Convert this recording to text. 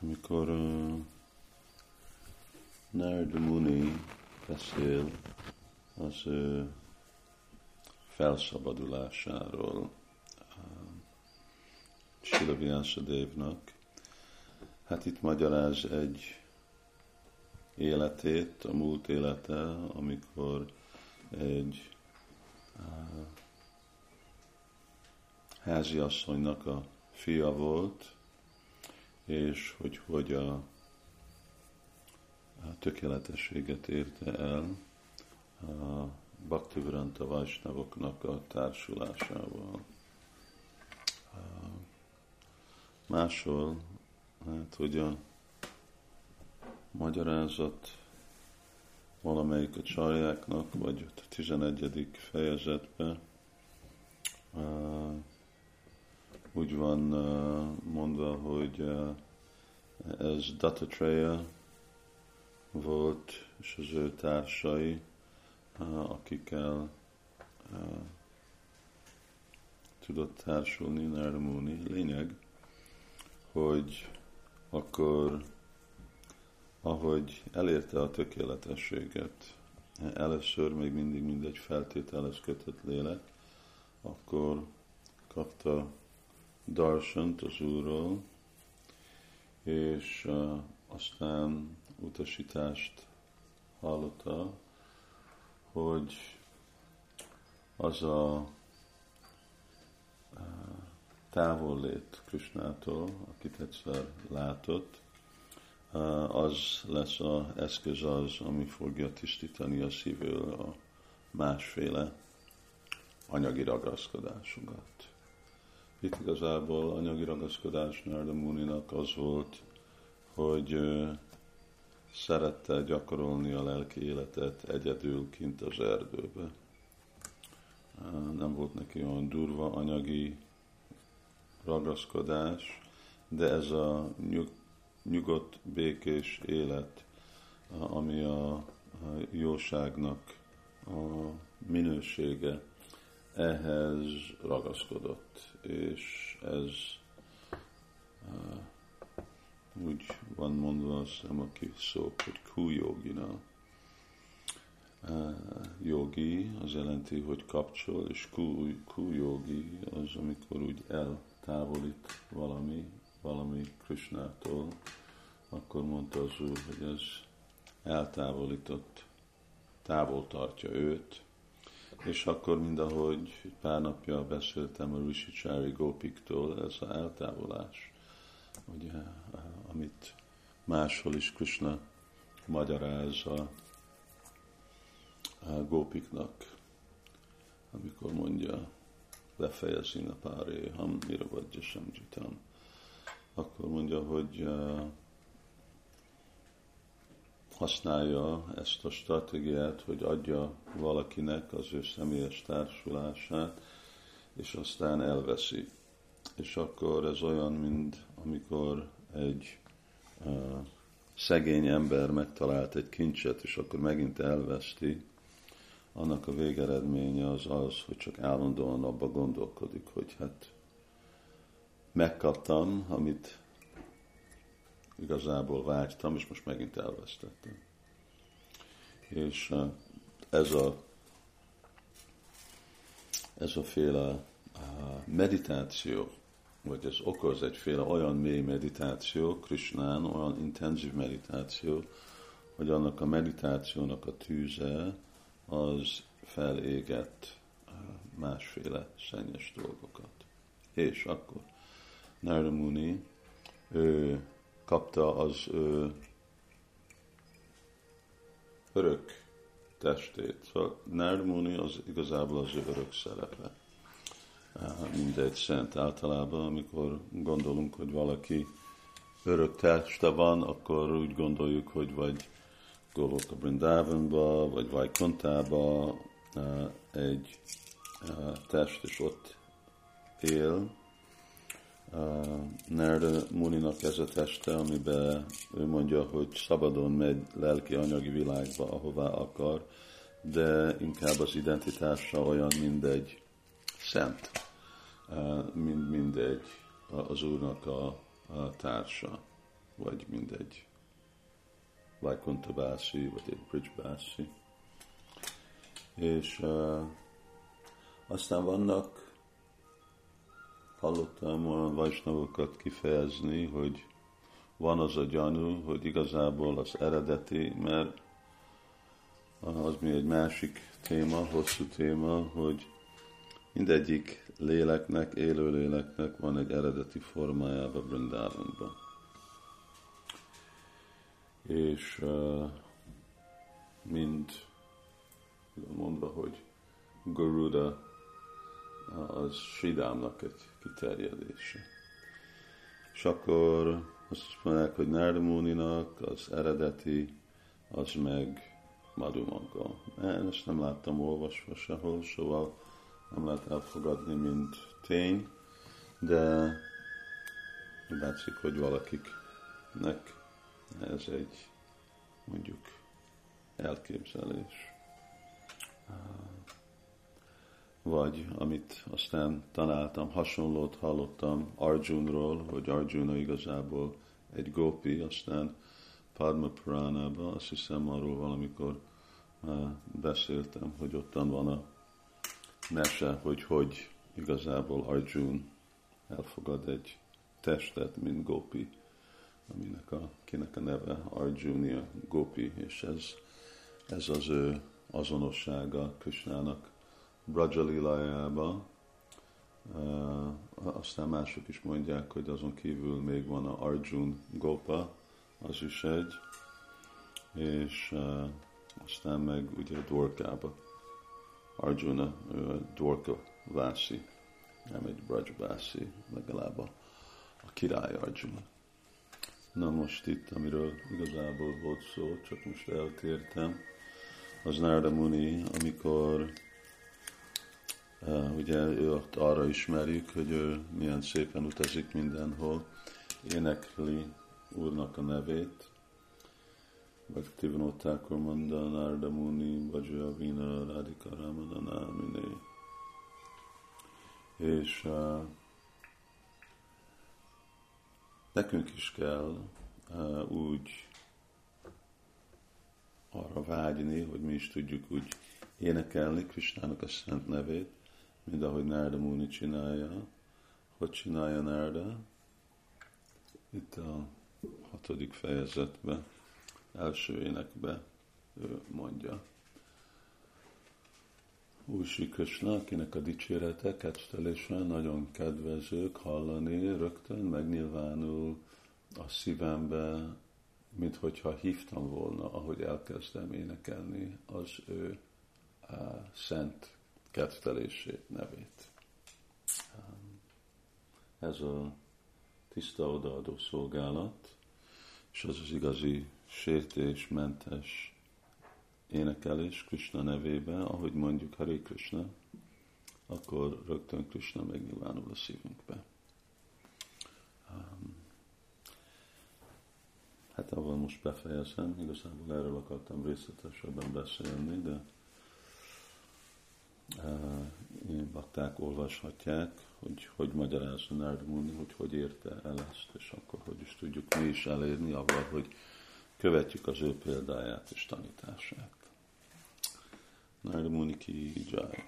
Amikor uh, Narada Muni beszél az ő felszabadulásáról uh, Silaviása Dévnak, hát itt magyaráz egy életét, a múlt élete, amikor egy uh, háziasszonynak a fia volt, és hogy hogy a, a tökéletességet érte el a Bhaktivedanta Vajsnavoknak a társulásával. Máshol, hát hogy a magyarázat valamelyik a csarjáknak, vagy a 11. fejezetben úgy van mondva, hogy ez Dattatreya volt, és az ő társai, akikkel tudott társulni Narmuni. Lényeg, hogy akkor, ahogy elérte a tökéletességet, először még mindig mindegy feltételes kötött lélek, akkor kapta darsant az Úrról, és aztán utasítást hallotta, hogy az a távollét Krisnától, akit egyszer látott, az lesz az eszköz az, ami fogja tisztítani a szívől a másféle anyagi ragaszkodásokat. Itt igazából anyagi ragaszkodás Narda Muninak az volt, hogy szerette gyakorolni a lelki életet egyedül kint az erdőbe. Nem volt neki olyan durva anyagi ragaszkodás, de ez a nyug, nyugodt, békés élet, ami a jóságnak a minősége, ehhez ragaszkodott, és ez uh, úgy van mondva, azt hiszem, aki szó, hogy kújogina. Uh, jogi az jelenti, hogy kapcsol, és kújogi az, amikor úgy eltávolít valami, valami Krishnától, akkor mondta az úr, hogy ez eltávolított, távol tartja őt, és akkor mindahogy pár napja beszéltem a Rishichari Gopiktól, ez az eltávolás, ugye, amit máshol is Krishna magyaráz a, a amikor mondja, lefejezi a páré, ham mira vagy sem akkor mondja, hogy uh, használja ezt a stratégiát, hogy adja valakinek az ő személyes társulását, és aztán elveszi. És akkor ez olyan, mint amikor egy uh, szegény ember megtalált egy kincset, és akkor megint elveszti, annak a végeredménye az az, hogy csak állandóan abba gondolkodik, hogy hát megkaptam, amit igazából vágytam, és most megint elvesztettem. És ez a, ez a féle meditáció, vagy ez okoz egyféle olyan mély meditáció, Krishnán, olyan intenzív meditáció, hogy annak a meditációnak a tűze az felégett másféle szennyes dolgokat. És akkor Narada Muni, ő kapta az ő örök testét. Szóval Nármuni az igazából az ő örök szerepe. Mindegy szent általában, amikor gondolunk, hogy valaki örök teste van, akkor úgy gondoljuk, hogy vagy Golok a Brindavanba, vagy Vajkontába egy test, és ott él, Nerda Muninak ez a teste, amiben ő mondja, hogy szabadon megy lelki anyagi világba, ahová akar, de inkább az identitása olyan, mint egy szent, mind, mindegy az Úrnak a, a társa, vagy mindegy Vaikuntha Bási, vagy egy Bridge Bási. És uh, aztán vannak, hallottam olyan vajsnavokat kifejezni, hogy van az a gyanú, hogy igazából az eredeti, mert az mi egy másik téma, hosszú téma, hogy mindegyik léleknek, élő léleknek van egy eredeti formájába Brindávonban. És uh, mind mondva, hogy Garuda az Sidámnak egy kiterjedése. És akkor azt mondják, hogy Nardamuninak az eredeti, az meg Madhumaga. Én ezt nem láttam olvasva sehol, szóval nem lehet elfogadni, mint tény, de látszik, hogy valakiknek ez egy mondjuk elképzelés. Vagy amit aztán tanáltam, hasonlót hallottam Arjunról, hogy Arjuna igazából egy gopi, aztán Padma Purana-ban, azt hiszem arról valamikor beszéltem, hogy ottan van a mese, hogy hogy igazából Arjun elfogad egy testet, mint Gopi, aminek a, kinek a neve Arjunia Gopi, és ez, ez az ő azonossága Krishnának Brajalilájába. Aztán mások is mondják, hogy azon kívül még van a Arjun Gopa, az is egy, és aztán meg ugye Dwarkába. Arjuna, ő a Dwarka Vási, nem egy Brajbási, legalább a, a király Arjuna. Na most itt, amiről igazából volt szó, csak most eltértem, az Narda Muni, amikor ugye ő ott arra ismerjük, hogy ő milyen szépen utazik mindenhol, énekli Úrnak a nevét, Bhaktivinoda Thakur Manda Narda Muni Bhajya Vina Radhika Ramadana Mine. És uh, nekünk is kell uh, úgy arra vágyni, hogy mi is tudjuk úgy énekelni Krisnának a szent nevét, mint ahogy Narda Muni csinálja. Hogy csinálja Narda? Itt a hatodik fejezetben, első énekben ő mondja. Új Krishna, akinek a dicsérete, kedvelése nagyon kedvezők hallani, rögtön megnyilvánul a szívembe, mint hogyha hívtam volna, ahogy elkezdem énekelni az ő uh, szent kedvelését, nevét. Ez a tiszta odaadó szolgálat, és az az igazi sértésmentes énekelés Krishna nevében, ahogy mondjuk Hare Krishna, akkor rögtön Krishna megnyilvánul a szívünkbe. Hát avval most befejezem, igazából erről akartam részletesebben beszélni, de uh, bakták olvashatják, hogy hogy magyarázza Nardmuni, hogy hogy érte el ezt, és akkor hogy is tudjuk mi is elérni avval, hogy követjük az ő példáját és tanítását. Nardmuni ki jai.